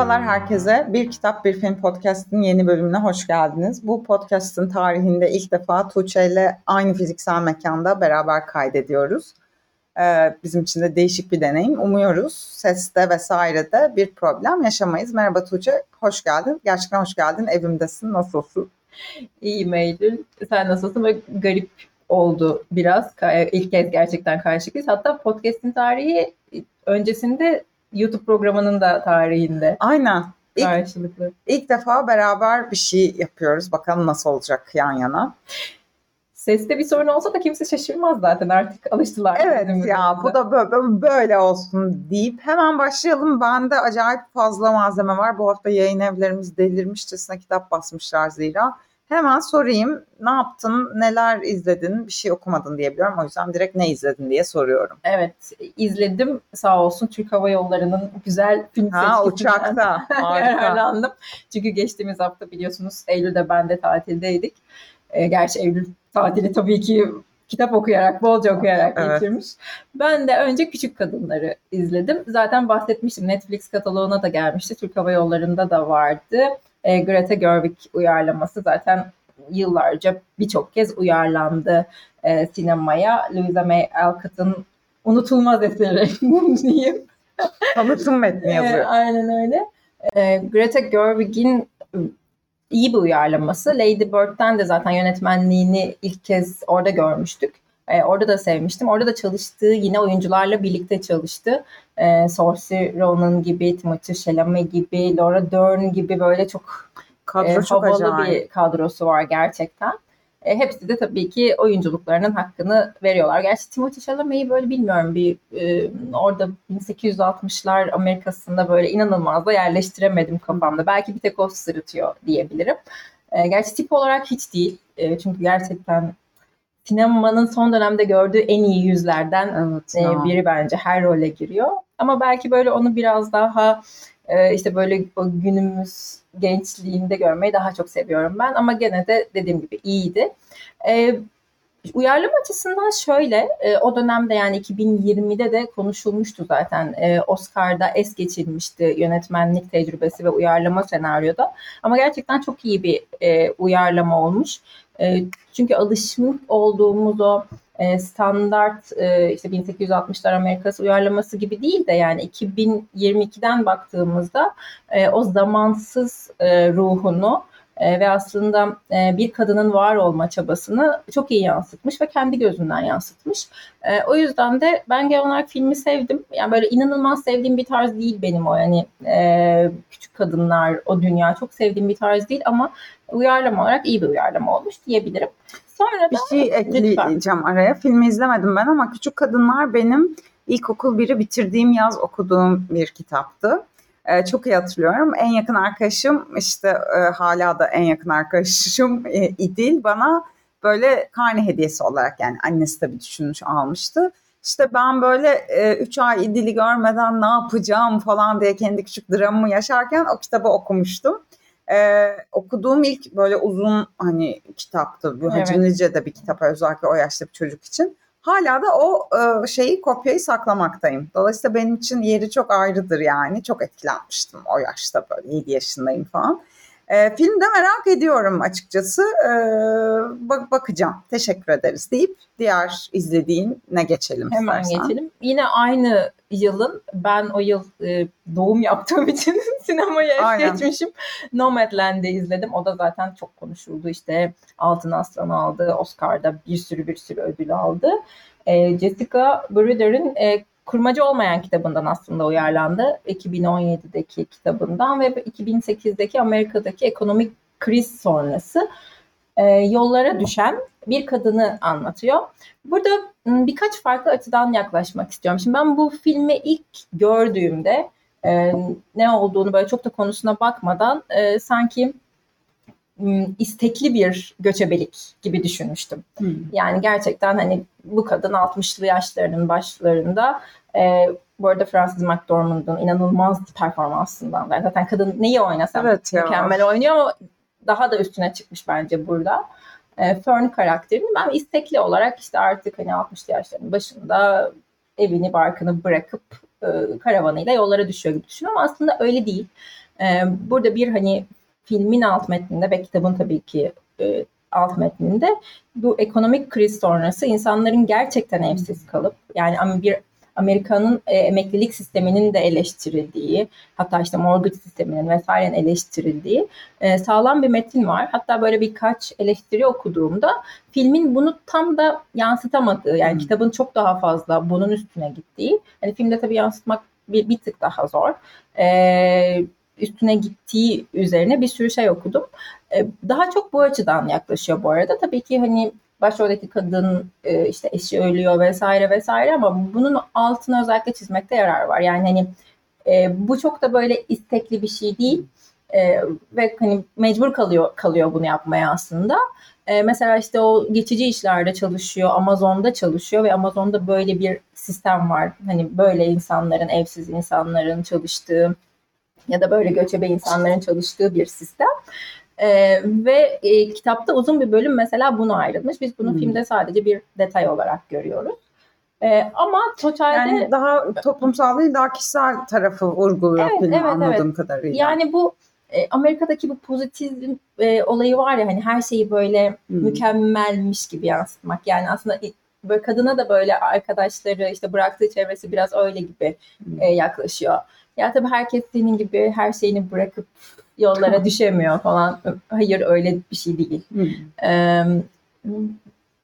Merhabalar herkese. Bir Kitap Bir Film Podcast'ın yeni bölümüne hoş geldiniz. Bu podcast'ın tarihinde ilk defa Tuğçe ile aynı fiziksel mekanda beraber kaydediyoruz. Ee, bizim için de değişik bir deneyim. Umuyoruz seste vesairede bir problem yaşamayız. Merhaba Tuğçe, hoş geldin. Gerçekten hoş geldin. Evimdesin. Nasılsın? İyiyim Eylül. Sen nasılsın? Böyle garip oldu biraz. İlk kez gerçekten karşılıklıyız. Hatta podcast'in tarihi öncesinde YouTube programının da tarihinde. Aynen. İlk, karşılıklı. İlk defa beraber bir şey yapıyoruz. Bakalım nasıl olacak yan yana. Seste bir sorun olsa da kimse şaşırmaz zaten artık alıştılar. Evet ya bu da böyle, böyle olsun deyip hemen başlayalım. Bende acayip fazla malzeme var. Bu hafta yayın evlerimiz delirmişçesine kitap basmışlar zira. Hemen sorayım ne yaptın, neler izledin, bir şey okumadın diyebiliyorum. O yüzden direkt ne izledin diye soruyorum. Evet izledim sağ olsun Türk Hava Yolları'nın güzel film ha, uçakta yararlandım. Çünkü geçtiğimiz hafta biliyorsunuz Eylül'de ben de tatildeydik. E, gerçi Eylül tatili tabii ki kitap okuyarak, bolca okuyarak evet. geçirmiş. Ben de önce Küçük Kadınları izledim. Zaten bahsetmiştim. Netflix kataloğuna da gelmişti. Türk Hava Yolları'nda da vardı. E, Greta Gerwig uyarlaması zaten yıllarca birçok kez uyarlandı e, sinemaya. Louisa May Alcott'ın unutulmaz eseri diyeyim. Tanıtım metni yazıyor. E, aynen öyle. E, Greta Gerwig'in iyi bir uyarlaması. Lady Bird'den de zaten yönetmenliğini ilk kez orada görmüştük. E, orada da sevmiştim. Orada da çalıştığı yine oyuncularla birlikte çalıştı. E, Saoirse Ronan gibi, Timothée Chalamet gibi, Laura Dern gibi böyle çok, Kadro e, çok havalı acayip. bir kadrosu var gerçekten. E, hepsi de tabii ki oyunculuklarının hakkını veriyorlar. Gerçi Timothée Chalamet'i böyle bilmiyorum bir e, orada 1860'lar Amerika'sında böyle inanılmaz da yerleştiremedim kafamda. Belki bir tek o sırıtıyor diyebilirim. E, gerçi tip olarak hiç değil. E, çünkü gerçekten sinemanın son dönemde gördüğü en iyi yüzlerden evet, e, biri bence her role giriyor. Ama belki böyle onu biraz daha e, işte böyle o günümüz gençliğinde görmeyi daha çok seviyorum ben. Ama gene de dediğim gibi iyiydi. E, Uyarlama açısından şöyle, e, o dönemde yani 2020'de de konuşulmuştu zaten. E, Oscar'da es geçilmişti yönetmenlik tecrübesi ve uyarlama senaryoda. Ama gerçekten çok iyi bir e, uyarlama olmuş. E, çünkü alışmış olduğumuz o e, standart e, işte 1860'lar Amerikası uyarlaması gibi değil de yani 2022'den baktığımızda e, o zamansız e, ruhunu e, ve aslında e, bir kadının var olma çabasını çok iyi yansıtmış ve kendi gözünden yansıtmış. E, o yüzden de ben genel filmi sevdim. Yani böyle inanılmaz sevdiğim bir tarz değil benim o yani e, küçük kadınlar o dünya çok sevdiğim bir tarz değil ama uyarlama olarak iyi bir uyarlama olmuş diyebilirim. Sonra bir şey ekleyeceğim lütfen. araya. Filmi izlemedim ben ama Küçük Kadınlar benim ilkokul biri bitirdiğim yaz okuduğum bir kitaptı. Ee, çok iyi hatırlıyorum. En yakın arkadaşım işte e, hala da en yakın arkadaşım e, İdil bana böyle karne hediyesi olarak yani annesi tabii düşünmüş almıştı. İşte ben böyle 3 e, ay İdil'i görmeden ne yapacağım falan diye kendi küçük dramımı yaşarken o kitabı okumuştum. Ee, okuduğum ilk böyle uzun hani kitaptı. Bu evet. De bir kitap özellikle o yaşta bir çocuk için. Hala da o e, şeyi kopyayı saklamaktayım. Dolayısıyla benim için yeri çok ayrıdır yani. Çok etkilenmiştim o yaşta böyle 7 yaşındayım falan. E, filmde merak ediyorum açıkçası. E, bak bakacağım. Teşekkür ederiz deyip diğer izlediğin ne geçelim Hemen istersen. geçelim. Yine aynı yılın ben o yıl e, doğum yaptığım için sinemaya es geçmişim. Nomadland'i izledim. O da zaten çok konuşuldu. İşte Altın Aslan aldı. Oscar'da bir sürü bir sürü ödül aldı. E, Jessica Bruder'in e, kurmacı olmayan kitabından aslında uyarlandı. 2017'deki kitabından ve 2008'deki Amerika'daki ekonomik kriz sonrası e, yollara düşen bir kadını anlatıyor. Burada birkaç farklı açıdan yaklaşmak istiyorum. Şimdi ben bu filmi ilk gördüğümde e, ne olduğunu böyle çok da konusuna bakmadan e, sanki istekli bir göçebelik gibi düşünmüştüm. Hmm. Yani gerçekten hani bu kadın 60'lı yaşlarının başlarında e, bu arada Frances McDormand'ın inanılmaz performansından. Yani zaten kadın neyi oynasa evet mükemmel oynuyor ama daha da üstüne çıkmış bence burada. E, Fern karakterini ben istekli olarak işte artık hani 60'lı yaşlarının başında evini barkını bırakıp e, karavanıyla yollara düşüyor gibi düşün ama aslında öyle değil. E, burada bir hani filmin alt metninde ve kitabın tabii ki e, alt metninde bu ekonomik kriz sonrası insanların gerçekten evsiz kalıp yani bir Amerika'nın e, emeklilik sisteminin de eleştirildiği, hatta işte mortgage sisteminin vesairenin eleştirildiği e, sağlam bir metin var. Hatta böyle birkaç eleştiri okuduğumda filmin bunu tam da yansıtamadığı, yani hmm. kitabın çok daha fazla bunun üstüne gittiği, hani filmde tabii yansıtmak bir, bir tık daha zor. E, üstüne gittiği üzerine bir sürü şey okudum. E, daha çok bu açıdan yaklaşıyor bu arada. Tabii ki hani başroldeki kadın e, işte eşi ölüyor vesaire vesaire ama bunun altını özellikle çizmekte yarar var. Yani hani e, bu çok da böyle istekli bir şey değil e, ve hani mecbur kalıyor kalıyor bunu yapmaya aslında. E, mesela işte o geçici işlerde çalışıyor, Amazon'da çalışıyor ve Amazon'da böyle bir sistem var. Hani böyle insanların, evsiz insanların çalıştığı ya da böyle göçebe insanların çalıştığı bir sistem. Ee, ve e, kitapta uzun bir bölüm mesela bunu ayrılmış. Biz bunu hmm. filmde sadece bir detay olarak görüyoruz. Ee, ama totalde... Yani daha toplumsal değil daha kişisel tarafı vurguluyor evet, film evet, anladığım evet. kadarıyla. Yani bu e, Amerika'daki bu pozitivizm e, olayı var ya hani her şeyi böyle hmm. mükemmelmiş gibi yansıtmak. Yani aslında böyle kadına da böyle arkadaşları işte bıraktığı çevresi biraz öyle gibi hmm. e, yaklaşıyor. Ya tabii herkes senin gibi her şeyini bırakıp yollara düşemiyor falan. Hayır öyle bir şey değil. Ee,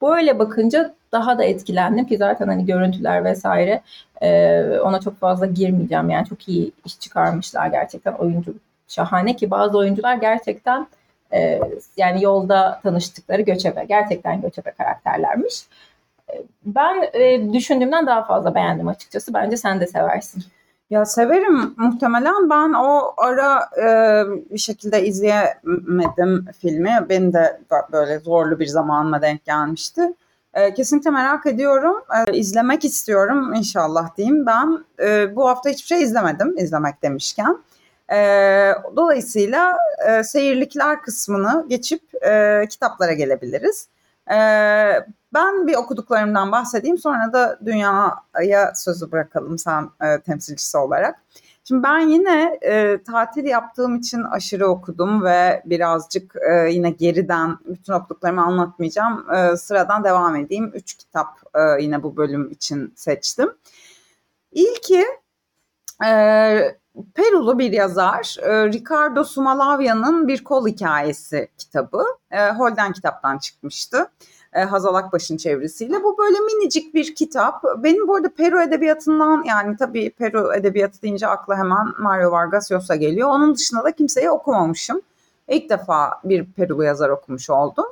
böyle bakınca daha da etkilendim ki zaten hani görüntüler vesaire e, ona çok fazla girmeyeceğim. Yani çok iyi iş çıkarmışlar gerçekten oyuncu şahane ki bazı oyuncular gerçekten e, yani yolda tanıştıkları göçebe gerçekten göçebe karakterlermiş. Ben e, düşündüğümden daha fazla beğendim açıkçası. Bence sen de seversin. Ya severim muhtemelen. Ben o ara e, bir şekilde izleyemedim filmi. Beni de böyle zorlu bir zamanla denk gelmişti. E, kesinlikle merak ediyorum. E, izlemek istiyorum inşallah diyeyim. Ben e, bu hafta hiçbir şey izlemedim izlemek demişken. E, dolayısıyla e, seyirlikler kısmını geçip e, kitaplara gelebiliriz. E, ben bir okuduklarımdan bahsedeyim sonra da dünyaya sözü bırakalım sen e, temsilcisi olarak. Şimdi ben yine e, tatil yaptığım için aşırı okudum ve birazcık e, yine geriden bütün okuduklarımı anlatmayacağım. E, sıradan devam edeyim. Üç kitap e, yine bu bölüm için seçtim. İlki e, Perulu bir yazar e, Ricardo Sumalavya'nın Bir Kol Hikayesi kitabı. E, Holden kitaptan çıkmıştı. E, Hazal Akbaş'ın çevresiyle. Bu böyle minicik bir kitap. Benim bu arada Peru edebiyatından yani tabii Peru edebiyatı deyince akla hemen Mario Vargas Llosa geliyor. Onun dışında da kimseyi okumamışım. İlk defa bir Perulu yazar okumuş oldum.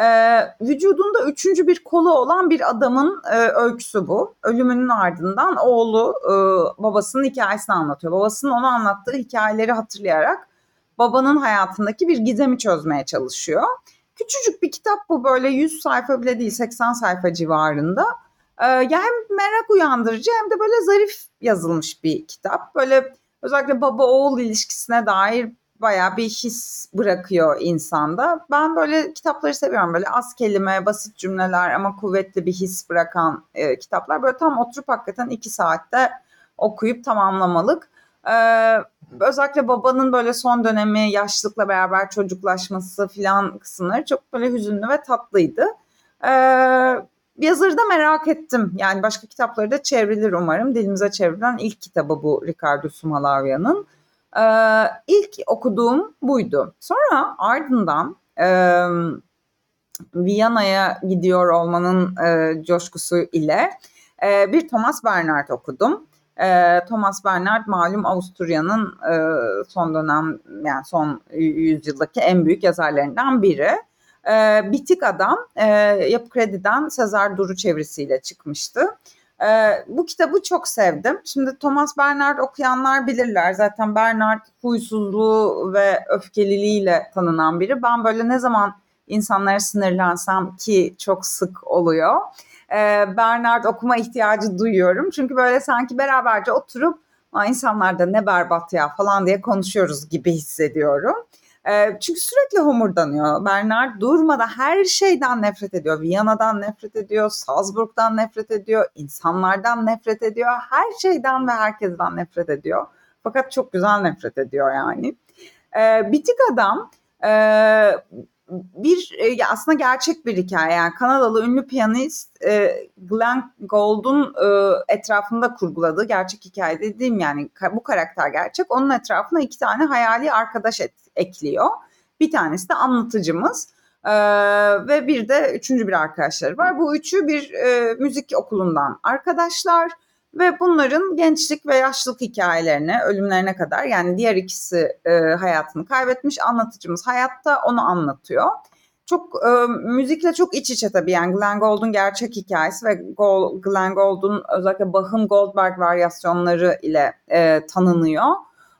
Ee, vücudunda üçüncü bir kolu olan bir adamın e, öyküsü bu. Ölümünün ardından oğlu e, babasının hikayesini anlatıyor. Babasının ona anlattığı hikayeleri hatırlayarak babanın hayatındaki bir gizemi çözmeye çalışıyor. Küçücük bir kitap bu böyle 100 sayfa bile değil 80 sayfa civarında. Ee, ya hem merak uyandırıcı hem de böyle zarif yazılmış bir kitap. Böyle özellikle baba oğul ilişkisine dair baya bir his bırakıyor insanda. Ben böyle kitapları seviyorum. Böyle az kelime, basit cümleler ama kuvvetli bir his bırakan e, kitaplar. Böyle tam oturup hakikaten iki saatte okuyup tamamlamalık. Ee, özellikle babanın böyle son dönemi yaşlılıkla beraber çocuklaşması filan kısımları çok böyle hüzünlü ve tatlıydı. Ee, yazarı da merak ettim. Yani başka kitapları da çevrilir umarım. Dilimize çevrilen ilk kitabı bu Ricardo Sumalavya'nın. Ee, ilk okuduğum buydu. Sonra ardından e, Viyana'ya gidiyor olmanın e, coşkusu ile e, bir Thomas Bernhard okudum. E, Thomas Bernhard malum Avusturya'nın e, son dönem yani son yüzyıldaki en büyük yazarlarından biri. E, Bitik Adam e, Yapı Kredi'den Sezar Duru çevirisiyle çıkmıştı. E, bu kitabı çok sevdim. Şimdi Thomas Bernhard okuyanlar bilirler. Zaten Bernhard huysuzluğu ve öfkeliliğiyle tanınan biri. Ben böyle ne zaman insanlara sinirlensem ki çok sık oluyor e, Bernard okuma ihtiyacı duyuyorum. Çünkü böyle sanki beraberce oturup insanlar da ne berbat ya falan diye konuşuyoruz gibi hissediyorum. E, çünkü sürekli homurdanıyor. Bernard durmadan her şeyden nefret ediyor. Viyana'dan nefret ediyor, Salzburg'dan nefret ediyor, insanlardan nefret ediyor, her şeyden ve herkesten nefret ediyor. Fakat çok güzel nefret ediyor yani. E, Bitik Adam e, bir e, aslında gerçek bir hikaye. Yani Kanadalı ünlü piyanist e, Glenn Gould'un e, etrafında kurguladığı gerçek hikaye dediğim yani bu karakter gerçek. Onun etrafına iki tane hayali arkadaş et, ekliyor. Bir tanesi de anlatıcımız. Ee, ve bir de üçüncü bir arkadaşları var. Bu üçü bir e, müzik okulundan arkadaşlar ve bunların gençlik ve yaşlılık hikayelerini ölümlerine kadar yani diğer ikisi e, hayatını kaybetmiş anlatıcımız hayatta onu anlatıyor. Çok e, müzikle çok iç içe tabii yani Glenn Gould'un gerçek hikayesi ve Gold, Glenn Gould'un özellikle Bach'ın Goldberg varyasyonları ile e, tanınıyor.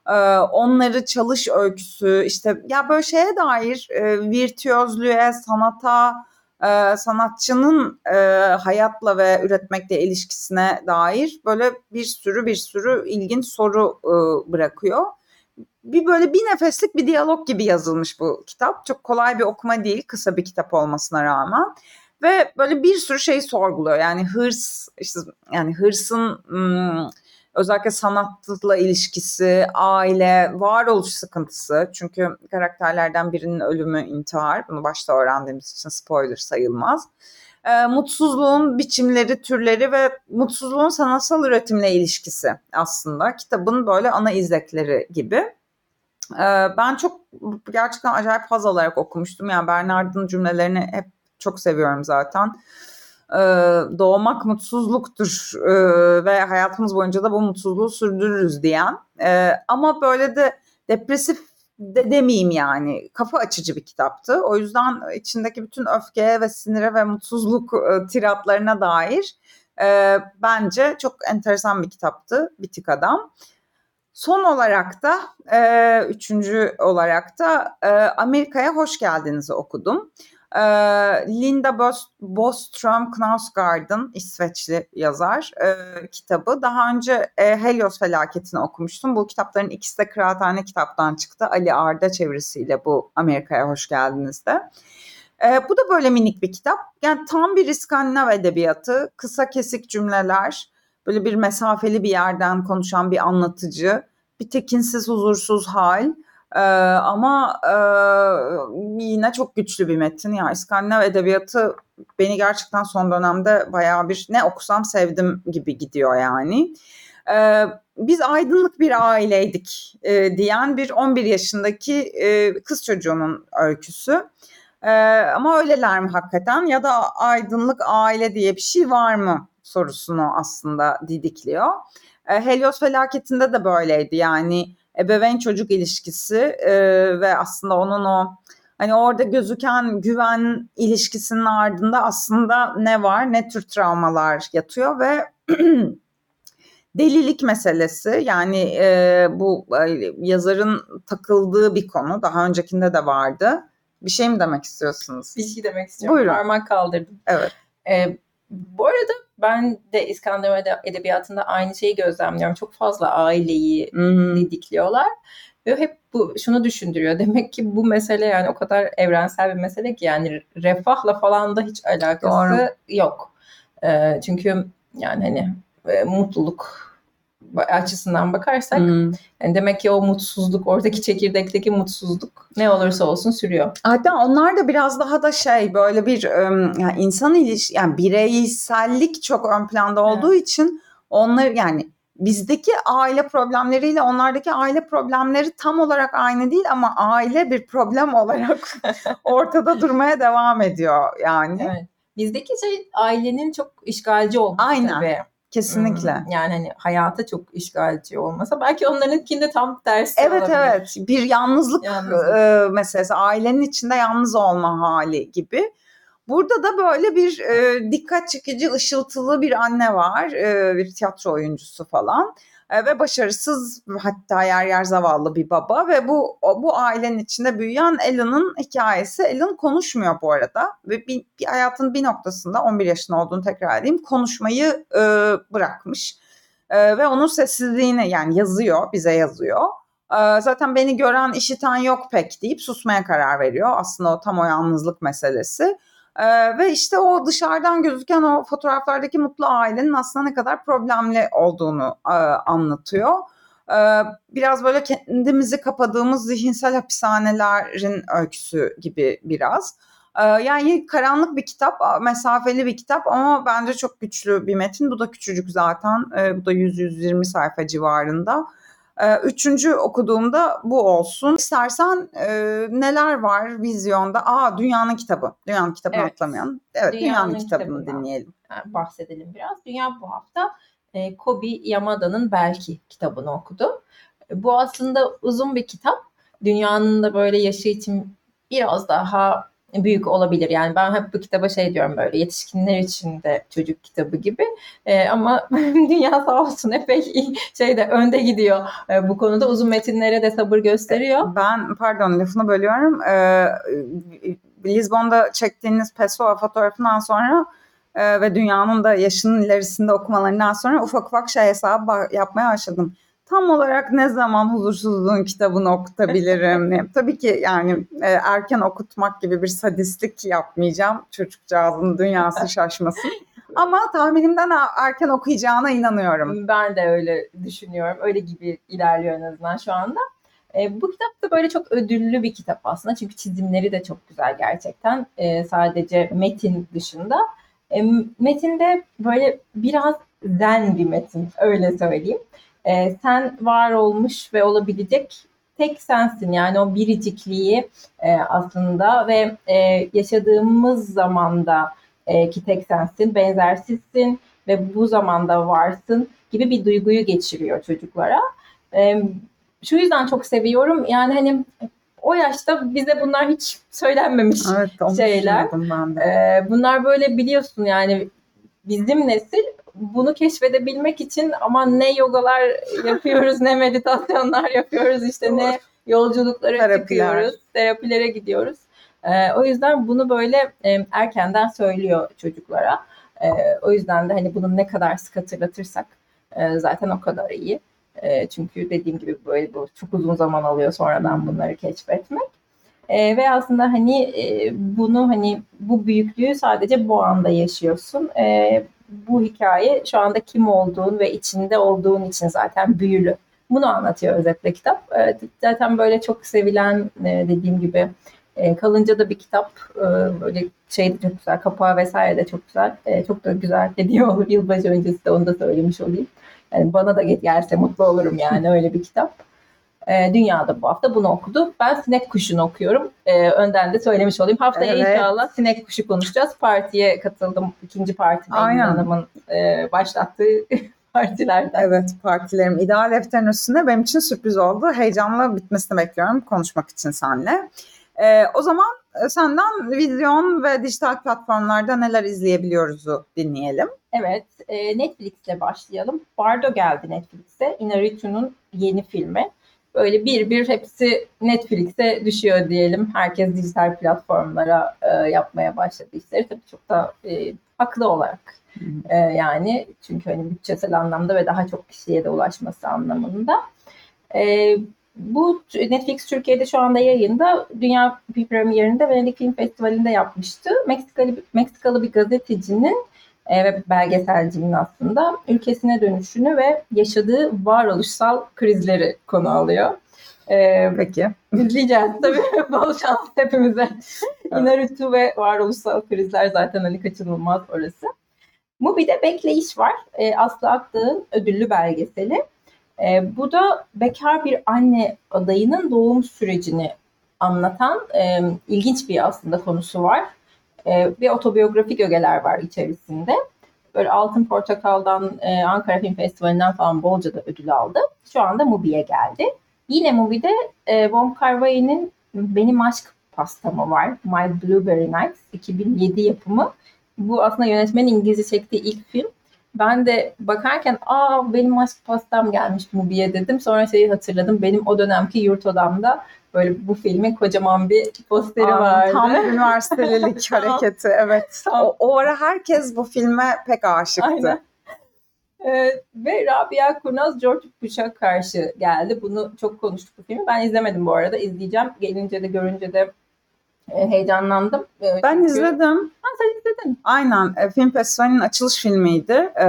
E, onları çalış öyküsü işte ya böyle şeye dair e, virtüözlüğe, sanata, e, sanatçının e, hayatla ve üretmekle ilişkisine dair böyle bir sürü bir sürü ilginç soru e, bırakıyor. Bir böyle bir nefeslik bir diyalog gibi yazılmış bu kitap. Çok kolay bir okuma değil, kısa bir kitap olmasına rağmen. Ve böyle bir sürü şey sorguluyor. Yani hırs, işte yani hırsın hmm, özellikle sanatla ilişkisi, aile, varoluş sıkıntısı. Çünkü karakterlerden birinin ölümü intihar. Bunu başta öğrendiğimiz için spoiler sayılmaz. E, mutsuzluğun biçimleri, türleri ve mutsuzluğun sanatsal üretimle ilişkisi aslında. Kitabın böyle ana izlekleri gibi. E, ben çok gerçekten acayip haz alarak okumuştum. Yani Bernard'ın cümlelerini hep çok seviyorum zaten doğmak mutsuzluktur ve hayatımız boyunca da bu mutsuzluğu sürdürürüz diyen ama böyle de depresif de demeyeyim yani kafa açıcı bir kitaptı. O yüzden içindeki bütün öfkeye ve sinire ve mutsuzluk tiratlarına dair bence çok enteresan bir kitaptı Bitik Adam. Son olarak da üçüncü olarak da Amerika'ya hoş geldinizi okudum. Linda Bostrom Knausgaard'ın İsveçli yazar e, kitabı. Daha önce e, Helios felaketini okumuştum. Bu kitapların ikisi de Kıraathane kitaptan çıktı. Ali Arda çevirisiyle bu Amerika'ya hoş geldiniz de. E, bu da böyle minik bir kitap. Yani tam bir İskandinav edebiyatı. Kısa kesik cümleler, böyle bir mesafeli bir yerden konuşan bir anlatıcı, bir tekinsiz huzursuz hal ee, ama e, yine çok güçlü bir metin. Yani İskandinav edebiyatı beni gerçekten son dönemde bayağı bir ne okusam sevdim gibi gidiyor yani. Ee, biz aydınlık bir aileydik e, diyen bir 11 yaşındaki e, kız çocuğunun öyküsü. E, ama öyleler mi hakikaten ya da aydınlık aile diye bir şey var mı sorusunu aslında didikliyor. E, Helios felaketinde de böyleydi yani ebeveyn çocuk ilişkisi e, ve aslında onun o hani orada gözüken güven ilişkisinin ardında aslında ne var ne tür travmalar yatıyor ve delilik meselesi yani e, bu e, yazarın takıldığı bir konu daha öncekinde de vardı. Bir şey mi demek istiyorsunuz? Bir şey demek istiyorum. Buyurun. Parmak kaldırdım. Evet. E, bu arada ben de İskandinav edebiyatında aynı şeyi gözlemliyorum. Çok fazla aileyi hmm. didikliyorlar. Ve hep bu şunu düşündürüyor. Demek ki bu mesele yani o kadar evrensel bir mesele ki yani refahla falan da hiç alakası Doğru. yok. E, çünkü yani hani e, mutluluk açısından bakarsak hmm. yani demek ki o mutsuzluk oradaki çekirdekteki mutsuzluk ne olursa olsun sürüyor. Hatta onlar da biraz daha da şey böyle bir yani insan iliş yani bireysellik çok ön planda olduğu evet. için onlar yani bizdeki aile problemleriyle onlardaki aile problemleri tam olarak aynı değil ama aile bir problem olarak ortada durmaya devam ediyor yani. Evet. Bizdeki şey ailenin çok işgalci olması Aynen. tabii. Kesinlikle. Hmm, yani hani hayata çok işgalci olmasa belki onlarınkinde tam tersi Evet olabilir. evet bir yalnızlık, yalnızlık. E, meselesi ailenin içinde yalnız olma hali gibi. Burada da böyle bir e, dikkat çekici ışıltılı bir anne var e, bir tiyatro oyuncusu falan e, ve başarısız hatta yer yer zavallı bir baba ve bu bu ailenin içinde büyüyen Ellen'ın hikayesi. Ellen konuşmuyor bu arada ve bir, bir hayatın bir noktasında 11 yaşında olduğunu tekrar edeyim konuşmayı e, bırakmış e, ve onun sessizliğini yani yazıyor bize yazıyor. Ee, zaten beni gören, işiten yok pek deyip susmaya karar veriyor. Aslında o tam o yalnızlık meselesi. Ee, ve işte o dışarıdan gözüken o fotoğraflardaki mutlu ailenin aslında ne kadar problemli olduğunu e, anlatıyor. Ee, biraz böyle kendimizi kapadığımız zihinsel hapishanelerin öyküsü gibi biraz. Ee, yani karanlık bir kitap, mesafeli bir kitap ama bence çok güçlü bir metin. Bu da küçücük zaten. Ee, bu da 100-120 sayfa civarında. Üçüncü okuduğumda bu olsun. İstersen e, neler var vizyonda? Aa Dünyanın Kitabı. Dünyanın Kitabını evet. atlamayalım. Evet Dünyanın, Dünyanın Kitabını dinleyelim. Bahsedelim biraz. Dünya bu hafta e, Kobi Yamada'nın Belki kitabını okudu. Bu aslında uzun bir kitap. Dünyanın da böyle yaşı için biraz daha büyük olabilir. Yani ben hep bu kitaba şey diyorum böyle yetişkinler için de çocuk kitabı gibi. E, ama dünya sağ olsun epey şeyde önde gidiyor. E, bu konuda uzun metinlere de sabır gösteriyor. Ben pardon lafını bölüyorum. E, Lizbon'da çektiğiniz Pessoa fotoğrafından sonra e, ve dünyanın da yaşının ilerisinde okumalarından sonra ufak ufak şey hesabı yapmaya başladım tam olarak ne zaman huzursuzluğun kitabını okutabilirim? Tabii ki yani e, erken okutmak gibi bir sadistlik yapmayacağım. Çocukcağızın dünyası şaşmasın. Ama tahminimden erken okuyacağına inanıyorum. Ben de öyle düşünüyorum. Öyle gibi ilerliyor en azından şu anda. E, bu kitap da böyle çok ödüllü bir kitap aslında. Çünkü çizimleri de çok güzel gerçekten. E, sadece metin dışında. E, metinde böyle biraz zen bir metin öyle söyleyeyim e, sen var olmuş ve olabilecek tek sensin. Yani o biricikliği e, aslında ve e, yaşadığımız zamanda e, ki tek sensin, benzersizsin ve bu zamanda varsın gibi bir duyguyu geçiriyor çocuklara. E, şu yüzden çok seviyorum. Yani hani o yaşta bize bunlar hiç söylenmemiş evet, şeyler. Ben de. E, bunlar böyle biliyorsun yani bizim nesil bunu keşfedebilmek için ama ne yogalar yapıyoruz ne meditasyonlar yapıyoruz işte ne yolculuklara Terapiler. çıkıyoruz, terapilere gidiyoruz. Ee, o yüzden bunu böyle e, erkenden söylüyor çocuklara. E, o yüzden de hani bunu ne kadar sık hatırlatırsak e, zaten o kadar iyi. E, çünkü dediğim gibi böyle bu çok uzun zaman alıyor sonradan bunları keşfetmek. E, ve aslında hani e, bunu hani bu büyüklüğü sadece bu anda yaşıyorsun. E, bu hikaye şu anda kim olduğun ve içinde olduğun için zaten büyülü. Bunu anlatıyor özetle kitap. Ee, zaten böyle çok sevilen e, dediğim gibi e, kalınca da bir kitap e, böyle şey de çok güzel kapağı vesaire de çok güzel çok da güzel hediye olur yılbaşı öncesi de onu da söylemiş olayım. Yani bana da gelse mutlu olurum yani öyle bir kitap. E, dünyada bu hafta bunu okudu. Ben sinek kuşunu okuyorum. E, önden de söylemiş olayım. Haftaya evet. inşallah sinek kuşu konuşacağız. Partiye katıldım. İkinci parti Aynen. Hanım'ın e, başlattığı partilerden. Evet partilerim ideal defterin üstünde benim için sürpriz oldu. Heyecanla bitmesini bekliyorum konuşmak için seninle. Ee, o zaman e, senden vizyon ve dijital platformlarda neler izleyebiliyoruzu dinleyelim. Evet, e, Netflix'le başlayalım. Bardo geldi Netflix'e. Inarritu'nun yeni filmi böyle bir bir hepsi Netflix'e düşüyor diyelim. Herkes dijital platformlara e, yapmaya başladı işleri. Tabii çok da e, haklı olarak e, yani çünkü hani bütçesel anlamda ve daha çok kişiye de ulaşması anlamında. E, bu Netflix Türkiye'de şu anda yayında Dünya premierinde Venedik Film Festivali'nde yapmıştı. Meksikalı, Meksikalı bir gazetecinin ve belgeselcinin aslında ülkesine dönüşünü ve yaşadığı varoluşsal krizleri konu alıyor. Ee, Peki. İzleyeceğiz tabii. Bol şans hepimize. Inarutu ve varoluşsal krizler zaten hani kaçınılmaz orası. Mubi'de Bekleyiş var. Ee, Aslı Akdağ'ın ödüllü belgeseli. Ee, bu da bekar bir anne adayının doğum sürecini anlatan e, ilginç bir aslında konusu var e, bir otobiyografik ögeler var içerisinde. Böyle Altın Portakal'dan, e, Ankara Film Festivali'nden falan bolca da ödül aldı. Şu anda Mubi'ye geldi. Yine Mubi'de e, Von kar Benim Aşk Pastamı var. My Blueberry Nights 2007 yapımı. Bu aslında yönetmenin İngilizce çektiği ilk film. Ben de bakarken aa benim aşk pastam gelmiş Mubi'ye dedim. Sonra şeyi hatırladım. Benim o dönemki yurt odamda Böyle bu filmin kocaman bir posteri Aa, vardı. Tam üniversitelilik hareketi evet. Tam. O, o ara herkes bu filme pek aşıktı. Aynen. Ee, ve Rabia Kurnaz George Bush'a karşı geldi. Bunu çok konuştuk bu filmi. Ben izlemedim bu arada. İzleyeceğim. Gelince de görünce de e, heyecanlandım. E, Ben çünkü- izledim. Ha, sen izledin. Aynen. E, Film Festivali'nin açılış filmiydi. E,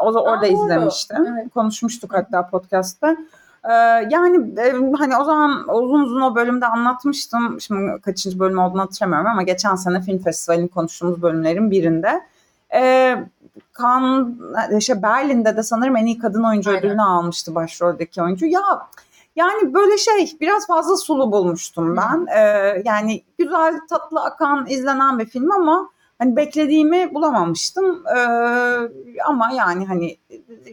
o da orada Aa, izlemiştim. Evet. Konuşmuştuk hatta podcast'ta. E, yani e, hani o zaman uzun uzun o bölümde anlatmıştım. Şimdi kaçıncı bölüm olduğunu hatırlamıyorum ama geçen sene Film Festivali'nin konuştuğumuz bölümlerin birinde. E, kan, işte Berlin'de de sanırım en iyi kadın oyuncu Aynen. ödülünü almıştı başroldeki oyuncu. Ya yani böyle şey biraz fazla sulu bulmuştum ben. E, yani güzel, tatlı akan, izlenen bir film ama hani beklediğimi bulamamıştım. Ee, ama yani hani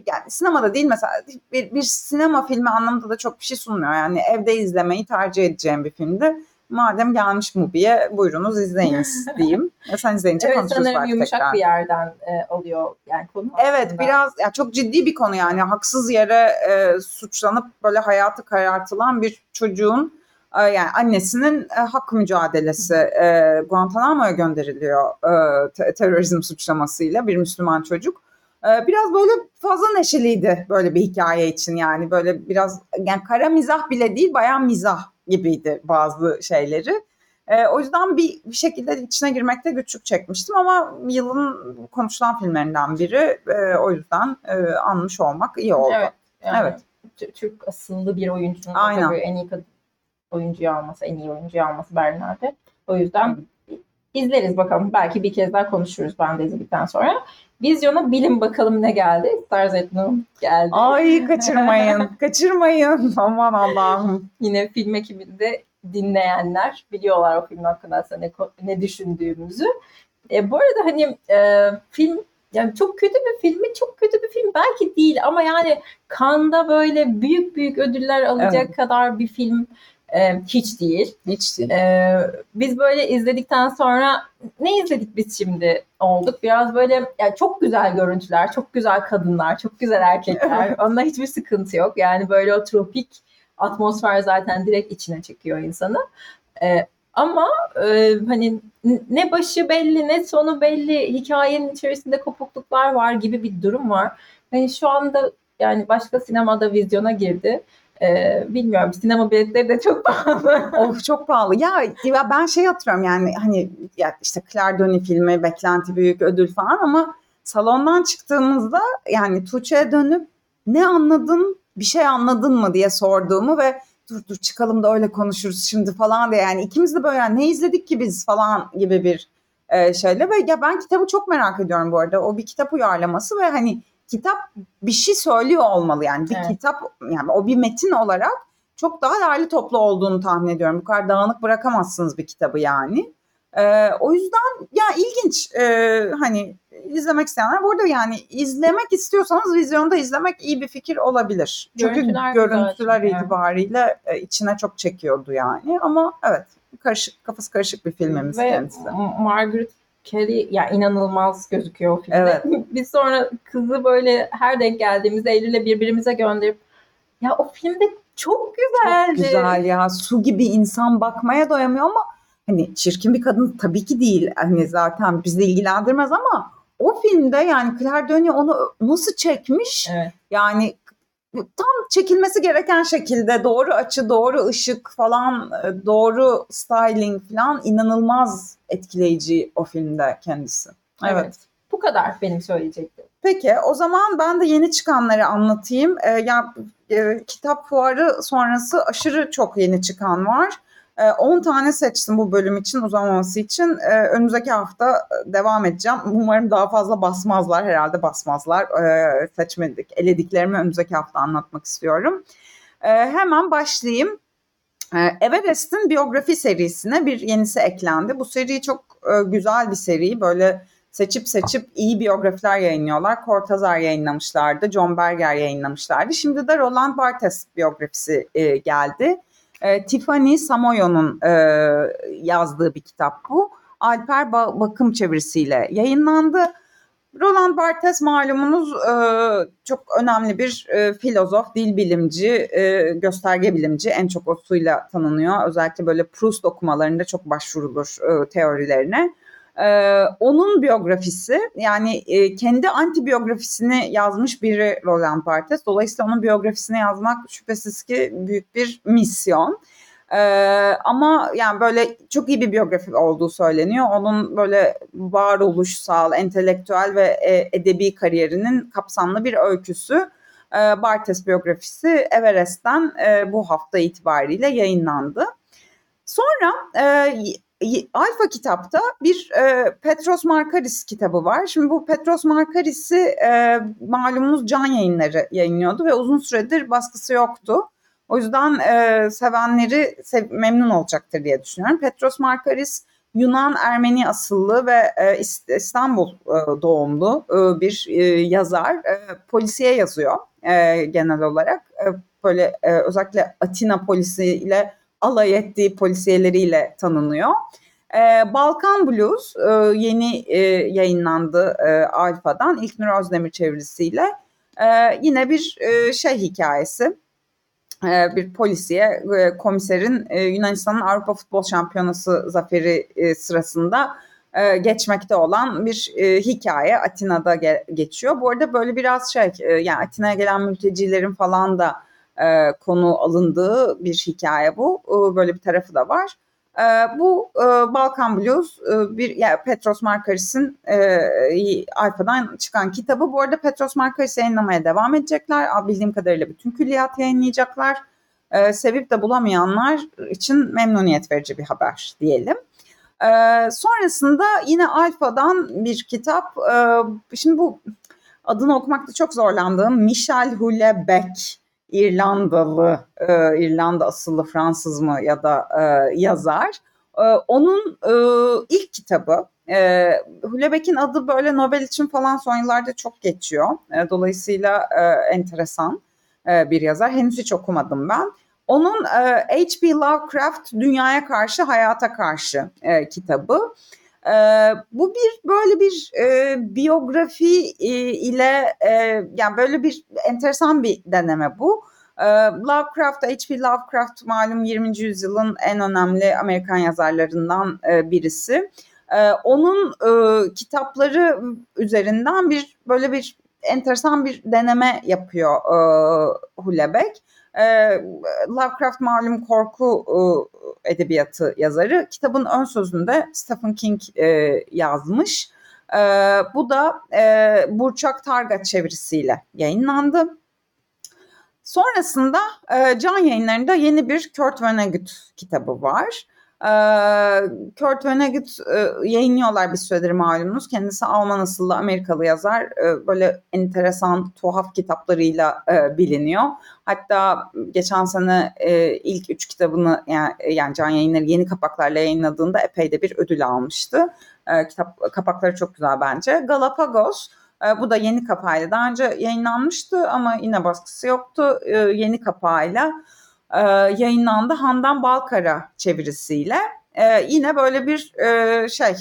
yani sinemada değil mesela bir, bir sinema filmi anlamında da çok bir şey sunmuyor. Yani evde izlemeyi tercih edeceğim bir filmdi. Madem gelmiş Mubi'ye buyurunuz izleyiniz diyeyim. E sen izleyince Evet konuşuruz sanırım belki yumuşak tekrar. bir yerden e, alıyor yani konu. Evet aslında. biraz ya çok ciddi bir konu yani haksız yere e, suçlanıp böyle hayatı karartılan bir çocuğun e, yani annesinin e, hak mücadelesi e, Guantanamo'ya gönderiliyor e, te- terörizm suçlamasıyla bir Müslüman çocuk. E, biraz böyle fazla neşeliydi böyle bir hikaye için yani böyle biraz yani kara mizah bile değil bayağı mizah gibiydi bazı şeyleri. E, o yüzden bir, bir şekilde içine girmekte güçlük çekmiştim ama yılın konuşulan filmlerinden biri. E, o yüzden e, anmış olmak iyi oldu. Evet. Yani Evet. Türk asıllı bir oyuncunun Aynen. tabii en iyi kadın oyuncuyu alması, en iyi oyuncuyu alması Berlin'de. O yüzden izleriz bakalım. Belki bir kez daha konuşuruz ben de izledikten sonra. Vizyona bilin bakalım ne geldi. Stars at Noon geldi. Ay kaçırmayın, kaçırmayın. Aman Allah'ım. Yine film ekibinde dinleyenler biliyorlar o film hakkında aslında ne, ne düşündüğümüzü. E, bu arada hani e, film yani çok kötü bir film mi? Çok kötü bir film belki değil ama yani Cannes'da böyle büyük büyük ödüller alacak kadar bir film e, hiç değil. Hiç değil. Ee, biz böyle izledikten sonra ne izledik biz şimdi olduk? Biraz böyle yani çok güzel görüntüler, çok güzel kadınlar, çok güzel erkekler. Onunla hiçbir sıkıntı yok. Yani böyle o tropik atmosfer zaten direkt içine çekiyor insanı. Ee, ama e, hani ne başı belli ne sonu belli hikayenin içerisinde kopukluklar var gibi bir durum var. Hani şu anda yani başka sinemada vizyona girdi. Ee, bilmiyorum sinema biletleri de çok pahalı. Of çok pahalı. Ya, ya ben şey hatırlıyorum yani hani ya işte Claire Denis filmi beklenti büyük ödül falan ama salondan çıktığımızda yani Tuğçe'ye dönüp ne anladın bir şey anladın mı diye sorduğumu ve dur dur çıkalım da öyle konuşuruz şimdi falan diye yani ikimiz de böyle yani ne izledik ki biz falan gibi bir e, şeyle ve ya ben kitabı çok merak ediyorum bu arada o bir kitap uyarlaması ve hani kitap bir şey söylüyor olmalı yani bir Evet. kitap yani o bir metin olarak çok daha değerli toplu olduğunu tahmin ediyorum. Bu kadar dağınık bırakamazsınız bir kitabı yani. Ee, o yüzden ya ilginç Ee, hani izlemek isteyenler burada yani izlemek istiyorsanız vizyonda izlemek iyi bir fikir olabilir. Çünkü Görüntüler görüntüler, itibariyle e, içine çok çekiyordu yani ama evet karışık kafası karışık bir filmimiz Ve kendisi. Margaret Kelly ya inanılmaz gözüküyor o filmde. Evet. Biz sonra kızı böyle her denk geldiğimizde Eylül'le birbirimize gönderip ya o filmde çok güzeldi. Çok güzel ya su gibi insan bakmaya doyamıyor ama hani çirkin bir kadın tabii ki değil hani zaten bizi ilgilendirmez ama o filmde yani Claire Denis onu nasıl çekmiş Evet. yani tam çekilmesi gereken şekilde doğru açı doğru ışık falan e, doğru styling falan inanılmaz etkileyici o filmde kendisi. Evet. evet. Bu kadar benim söyleyeceklerim. Peki o zaman ben de yeni çıkanları anlatayım. Ee, ya e, kitap fuarı sonrası aşırı çok yeni çıkan var. Ee, 10 tane seçtim bu bölüm için uzamaması için. Ee, önümüzdeki hafta devam edeceğim. Umarım daha fazla basmazlar. Herhalde basmazlar. Ee, seçmedik. Elediklerimi önümüzdeki hafta anlatmak istiyorum. Ee, hemen başlayayım. Everest'in biyografi serisine bir yenisi eklendi. Bu seri çok e, güzel bir seri. Böyle seçip seçip iyi biyografiler yayınlıyorlar. Cortázar yayınlamışlardı, John Berger yayınlamışlardı. Şimdi de Roland Barthes biyografisi e, geldi. E, Tiffany Samoyo'nun e, yazdığı bir kitap bu. Alper ba- Bakım çevirisiyle yayınlandı. Roland Barthes malumunuz e, çok önemli bir e, filozof, dil bilimci, e, gösterge bilimci. En çok o suyla tanınıyor. Özellikle böyle Proust okumalarında çok başvurulur e, teorilerine. Ee, onun biyografisi yani e, kendi antibiyografisini yazmış biri Roland Barthes. Dolayısıyla onun biyografisini yazmak şüphesiz ki büyük bir misyon. Ee, ama yani böyle çok iyi bir biyografi olduğu söyleniyor. Onun böyle varoluşsal, entelektüel ve e, edebi kariyerinin kapsamlı bir öyküsü. Ee, Barthes biyografisi Everest'ten e, bu hafta itibariyle yayınlandı. Sonra e, Alfa kitapta bir e, Petros Markaris kitabı var. Şimdi bu Petros Markaris'i e, malumunuz can yayınları yayınlıyordu ve uzun süredir baskısı yoktu. O yüzden e, sevenleri sev, memnun olacaktır diye düşünüyorum. Petros Markaris Yunan Ermeni asıllı ve e, İstanbul e, doğumlu e, bir e, yazar. E, polisiye yazıyor e, genel olarak. E, böyle e, özellikle Atina polisiyle alay ettiği polisiyeleriyle tanınıyor. Ee, Balkan Blues e, yeni e, yayınlandı e, Alfa'dan İlknur Özdemir çevirisiyle. E, yine bir e, şey hikayesi. E, bir polisiye e, komiserin e, Yunanistan'ın Avrupa Futbol Şampiyonası zaferi e, sırasında e, geçmekte olan bir e, hikaye Atina'da ge- geçiyor. Bu arada böyle biraz şey e, yani Atina'ya gelen mültecilerin falan da e, konu alındığı bir hikaye bu. E, böyle bir tarafı da var. E, bu e, Balkan Blues e, bir yani Petros Markaris'in e, Alfa'dan çıkan kitabı. Bu arada Petros Markaris'i yayınlamaya devam edecekler. Bildiğim kadarıyla bütün külliyat yayınlayacaklar. E, sevip de bulamayanlar için memnuniyet verici bir haber diyelim. E, sonrasında yine Alfa'dan bir kitap. E, şimdi bu adını okumakta çok zorlandığım Michel Houellebecq İrlandalı, e, İrlanda asıllı Fransız mı ya da e, yazar. E, onun e, ilk kitabı. E, Houellebecq'in adı böyle Nobel için falan son yıllarda çok geçiyor. E, dolayısıyla e, enteresan e, bir yazar. Henüz hiç okumadım ben. Onun e, H.P. Lovecraft Dünyaya Karşı Hayata Karşı e, kitabı. E, bu bir böyle bir e, biyografi e, ile e, yani böyle bir enteresan bir deneme bu. E, Lovecraft, H.P. Lovecraft malum 20. yüzyılın en önemli Amerikan yazarlarından e, birisi. E, onun e, kitapları üzerinden bir böyle bir enteresan bir deneme yapıyor e, Houellebecq. E, Lovecraft malum korku e, edebiyatı yazarı. Kitabın ön sözünde Stephen King e, yazmış. E, bu da e, Burçak Targa çevirisiyle yayınlandı. Sonrasında e, Can Yayınları'nda yeni bir Kurt Vonnegut kitabı var. E, Kurt Vonnegut e, yayınlıyorlar bir süredir malumunuz. Kendisi Alman asıllı Amerikalı yazar. E, böyle enteresan, tuhaf kitaplarıyla e, biliniyor. Hatta geçen sene e, ilk üç kitabını yani, Can Yayınları yeni kapaklarla yayınladığında epey de bir ödül almıştı. E, kitap kapakları çok güzel bence. Galapagos bu da yeni kapağıyla. Daha önce yayınlanmıştı ama yine baskısı yoktu. Yeni kapağıyla e, yayınlandı Handan Balkara çevirisiyle. E, yine böyle bir e, şey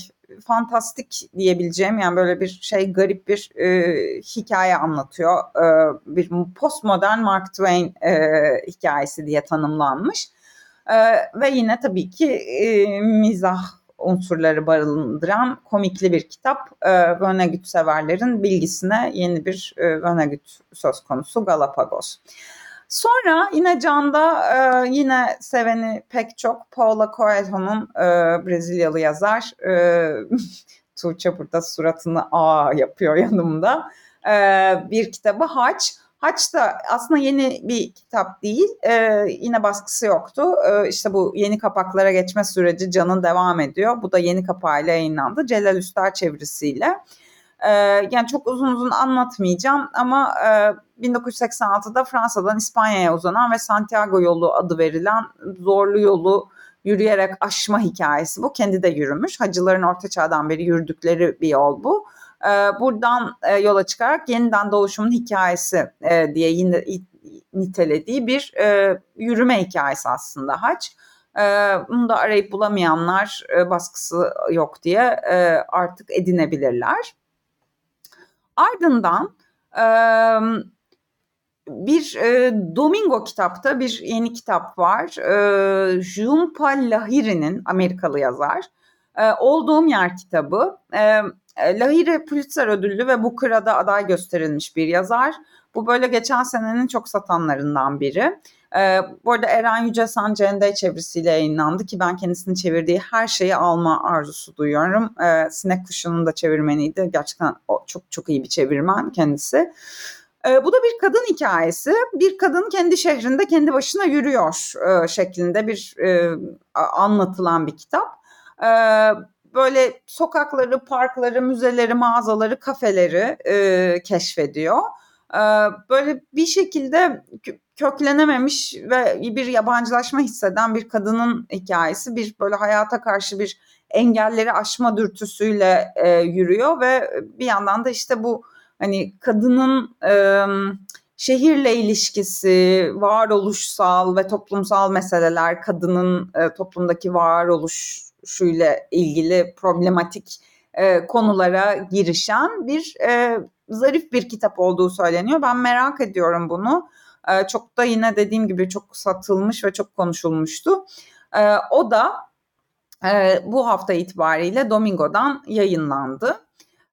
fantastik diyebileceğim yani böyle bir şey garip bir e, hikaye anlatıyor. E, bir postmodern Mark Twain e, hikayesi diye tanımlanmış. E, ve yine tabii ki e, mizah unsurları barındıran komikli bir kitap. E, Vonnegut severlerin bilgisine yeni bir e, Vonnegut söz konusu Galapagos. Sonra yine Can'da e, yine seveni pek çok Paula Coelho'nun e, Brezilyalı yazar. E, Tuğçe burada suratını a yapıyor yanımda. E, bir kitabı Haç. Haç da aslında yeni bir kitap değil. Ee, yine baskısı yoktu. Ee, işte bu yeni kapaklara geçme süreci Can'ın devam ediyor. Bu da yeni kapağıyla yayınlandı. Celal Üster çevirisiyle. Ee, yani çok uzun uzun anlatmayacağım ama e, 1986'da Fransa'dan İspanya'ya uzanan ve Santiago yolu adı verilen zorlu yolu yürüyerek aşma hikayesi bu. Kendi de yürümüş. Hacıların orta çağdan beri yürüdükleri bir yol bu. Buradan yola çıkarak yeniden doğuşumun hikayesi diye yine nitelediği bir yürüme hikayesi aslında haç. Bunu da arayıp bulamayanlar baskısı yok diye artık edinebilirler. Ardından bir Domingo kitapta bir yeni kitap var. Jhumpa Lahiri'nin Amerikalı yazar E, Olduğum Yer kitabı. E, Lahire Pulitzer ödüllü ve Booker'a da aday gösterilmiş bir yazar. Bu böyle geçen senenin çok satanlarından biri. Ee, bu arada Eren Yücesen CND çevirisiyle yayınlandı ki ben kendisinin çevirdiği her şeyi alma arzusu duyuyorum. Ee, Sinek Kuşu'nun da çevirmeniydi. Gerçekten o, çok çok iyi bir çevirmen kendisi. Ee, bu da bir kadın hikayesi. Bir kadın kendi şehrinde kendi başına yürüyor e, şeklinde bir e, anlatılan bir kitap. E, böyle sokakları, parkları, müzeleri, mağazaları, kafeleri e, keşfediyor. E, böyle bir şekilde köklenememiş ve bir yabancılaşma hisseden bir kadının hikayesi. Bir böyle hayata karşı bir engelleri aşma dürtüsüyle e, yürüyor ve bir yandan da işte bu hani kadının e, şehirle ilişkisi, varoluşsal ve toplumsal meseleler, kadının e, toplumdaki varoluşuyla ilgili problematik e, konulara girişen bir e, zarif bir kitap olduğu söyleniyor. Ben merak ediyorum bunu. E, çok da yine dediğim gibi çok satılmış ve çok konuşulmuştu. E, o da e, bu hafta itibariyle Domingo'dan yayınlandı.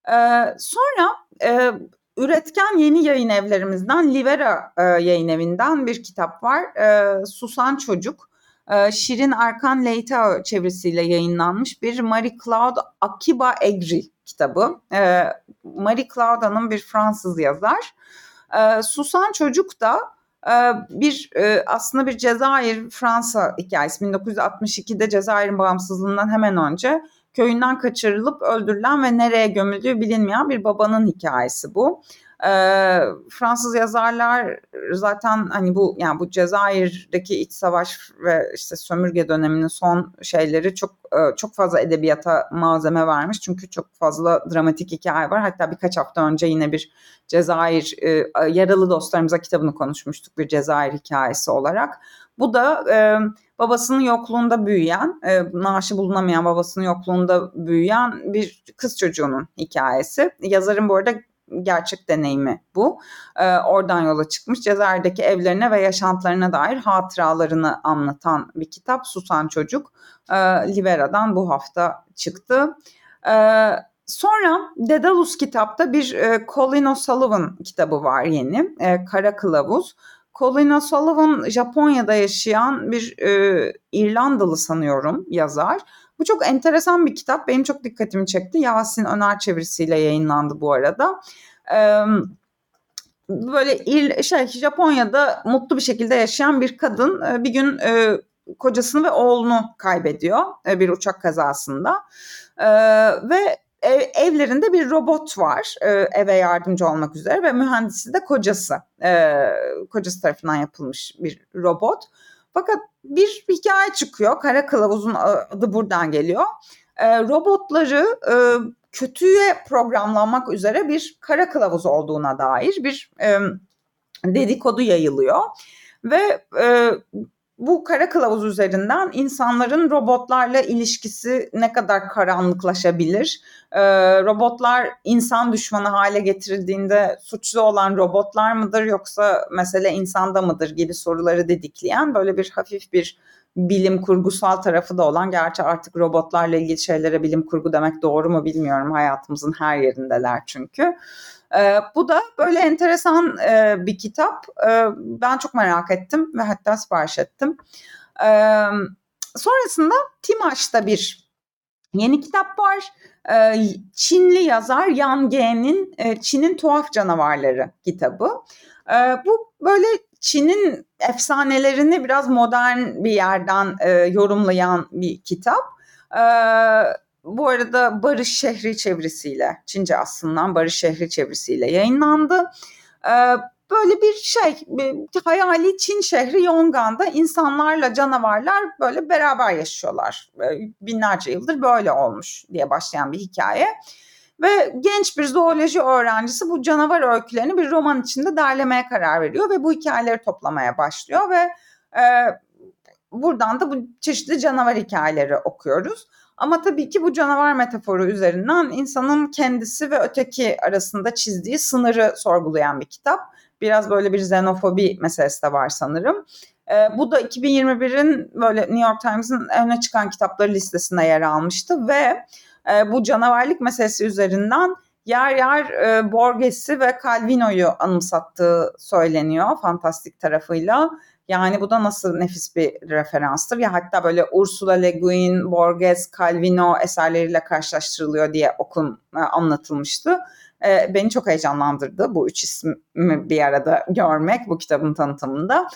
E, sonra e, üretken yeni yayın evlerimizden Livera e, yayın evinden bir kitap var. Susan Çocuk. E, Şirin Arkan Leitao çevirisiyle yayınlanmış bir Marie Claude Akiba Egri kitabı. Marie Claude'nın bir Fransız yazar. Susan Çocuk da bir aslında bir Cezayir Fransa hikayesi 1962'de Cezayir'in bağımsızlığından hemen önce köyünden kaçırılıp öldürülen ve nereye gömüldüğü bilinmeyen bir babanın hikayesi bu. E, Fransız yazarlar zaten hani bu yani bu Cezayir'deki iç savaş ve işte sömürge döneminin son şeyleri çok e, çok fazla edebiyata malzeme vermiş. Çünkü çok fazla dramatik hikaye var. Hatta birkaç hafta önce yine bir Cezayir e, Yaralı Dostlarımıza kitabını konuşmuştuk bir Cezayir hikayesi olarak. Bu da e, babasının yokluğunda büyüyen, e, naaşı bulunamayan babasının yokluğunda büyüyen bir kız çocuğunun hikayesi. Yazarın bu arada gerçek deneyimi bu. E, oradan yola çıkmış Cezayir'deki evlerine ve yaşantılarına dair hatıralarını anlatan bir kitap Susan Çocuk. E, Libera'dan bu hafta çıktı. E, sonra Dedalus kitapta bir e, Colin O'Sullivan kitabı var yeni. E, Kara Kılavuz. Colin O'Sullivan Japonya'da yaşayan bir e, İrlandalı sanıyorum yazar. Bu çok enteresan bir kitap. Benim çok dikkatimi çekti. Yasin Öner çevirisiyle yayınlandı bu arada. Ee, böyle şey Japonya'da mutlu bir şekilde yaşayan bir kadın bir gün e, kocasını ve oğlunu kaybediyor e, bir uçak kazasında. E, ve ev, evlerinde bir robot var e, eve yardımcı olmak üzere ve mühendisi de kocası. E, kocası tarafından yapılmış bir robot. Fakat bir hikaye çıkıyor. Kara Kılavuz'un adı buradan geliyor. E, robotları e, kötüye programlanmak üzere bir kara kılavuz olduğuna dair bir e, dedikodu yayılıyor. Ve e, bu kara kılavuz üzerinden insanların robotlarla ilişkisi ne kadar karanlıklaşabilir? Ee, robotlar insan düşmanı hale getirildiğinde suçlu olan robotlar mıdır yoksa mesele insanda mıdır gibi soruları dedikleyen böyle bir hafif bir bilim kurgusal tarafı da olan gerçi artık robotlarla ilgili şeylere bilim kurgu demek doğru mu bilmiyorum hayatımızın her yerindeler çünkü. E, bu da böyle enteresan e, bir kitap. E, ben çok merak ettim ve hatta sipariş ettim. E, sonrasında Timaş'ta bir yeni kitap var. E, Çinli yazar Yan Ge'nin e, Çin'in Tuhaf Canavarları kitabı. E, bu böyle Çin'in efsanelerini biraz modern bir yerden e, yorumlayan bir kitap. E, bu arada Barış Şehri çevirisiyle, Çince aslında Barış Şehri çevirisiyle yayınlandı. E, böyle bir şey, bir hayali Çin şehri Yongan'da insanlarla canavarlar böyle beraber yaşıyorlar. E, binlerce yıldır böyle olmuş diye başlayan bir hikaye. Ve genç bir zooloji öğrencisi bu canavar öykülerini bir roman içinde derlemeye karar veriyor ve bu hikayeleri toplamaya başlıyor ve e, buradan da bu çeşitli canavar hikayeleri okuyoruz. Ama tabii ki bu canavar metaforu üzerinden insanın kendisi ve öteki arasında çizdiği sınırı sorgulayan bir kitap. Biraz böyle bir xenofobi meselesi de var sanırım. E, bu da 2021'in böyle New York Times'ın öne çıkan kitapları listesinde yer almıştı ve e, bu canavarlık meselesi üzerinden yer yer e, Borges'i ve Calvino'yu anımsattığı söyleniyor fantastik tarafıyla. Yani bu da nasıl nefis bir referanstır. Ya hatta böyle Ursula Le Guin, Borges, Calvino eserleriyle karşılaştırılıyor diye okun e, anlatılmıştı. E, beni çok heyecanlandırdı bu üç ismi bir arada görmek bu kitabın tanıtımında.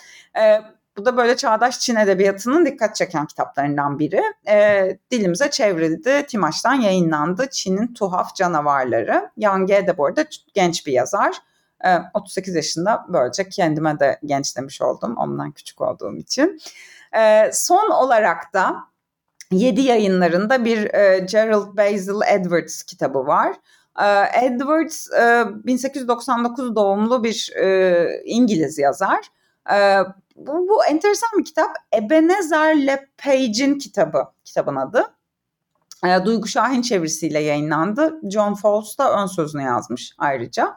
E, bu da böyle çağdaş Çin edebiyatının dikkat çeken kitaplarından biri. E, dilimize çevrildi. Timaş'tan yayınlandı. Çin'in tuhaf canavarları. Yang Ge de bu arada genç bir yazar. E, 38 yaşında böylece kendime de genç demiş oldum. Ondan küçük olduğum için. E, son olarak da 7 yayınlarında bir e, Gerald Basil Edwards kitabı var. E, Edwards e, 1899 doğumlu bir e, İngiliz yazar. E, bu, bu enteresan bir kitap. Ebenezer Le Page'in kitabı, kitabın adı. E, Duygu Şahin çevirisiyle yayınlandı. John Fowles da ön sözünü yazmış ayrıca.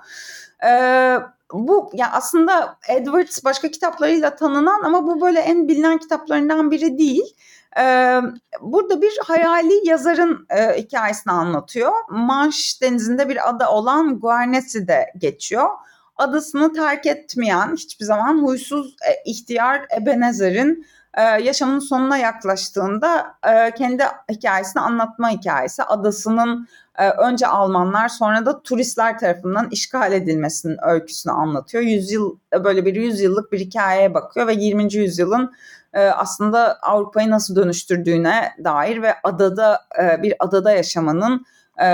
Bu ya aslında Edwards başka kitaplarıyla tanınan ama bu böyle en bilinen kitaplarından biri değil. Ee, burada bir hayali yazarın e, hikayesini anlatıyor. Manş denizinde bir ada olan Guernsey'de geçiyor adasını terk etmeyen hiçbir zaman huysuz e, ihtiyar Ebenezer'in e, yaşamının sonuna yaklaştığında e, kendi hikayesini anlatma hikayesi. Adasının e, önce Almanlar sonra da turistler tarafından işgal edilmesinin öyküsünü anlatıyor. Yüzyıl böyle bir yüzyıllık bir hikayeye bakıyor ve 20. yüzyılın e, aslında Avrupa'yı nasıl dönüştürdüğüne dair ve adada e, bir adada yaşamanın e,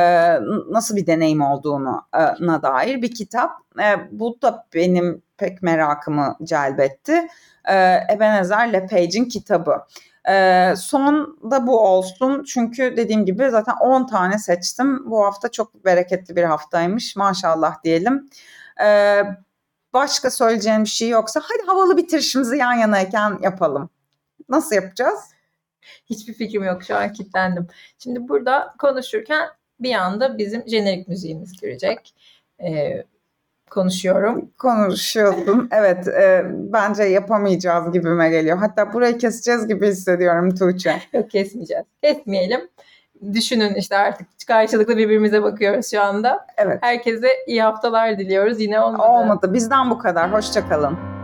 nasıl bir deneyim olduğuna dair bir kitap. E, bu da benim pek merakımı celbetti. E, Ebenezer Le Page'in kitabı. E, son da bu olsun çünkü dediğim gibi zaten 10 tane seçtim. Bu hafta çok bereketli bir haftaymış maşallah diyelim. E, başka söyleyeceğim bir şey yoksa hadi havalı bitirişimizi yan yanayken yapalım. Nasıl yapacağız? Hiçbir fikrim yok şu an kilitlendim. Şimdi burada konuşurken bir anda bizim jenerik müziğimiz girecek. Ee, konuşuyorum. Konuşuyordun. Evet. E, bence yapamayacağız gibime geliyor. Hatta burayı keseceğiz gibi hissediyorum Tuğçe. Yok kesmeyeceğiz. Kesmeyelim. Düşünün işte artık karşılıklı birbirimize bakıyoruz şu anda. Evet. Herkese iyi haftalar diliyoruz. Yine olmadı. Olmadı. Bizden bu kadar. Hoşçakalın.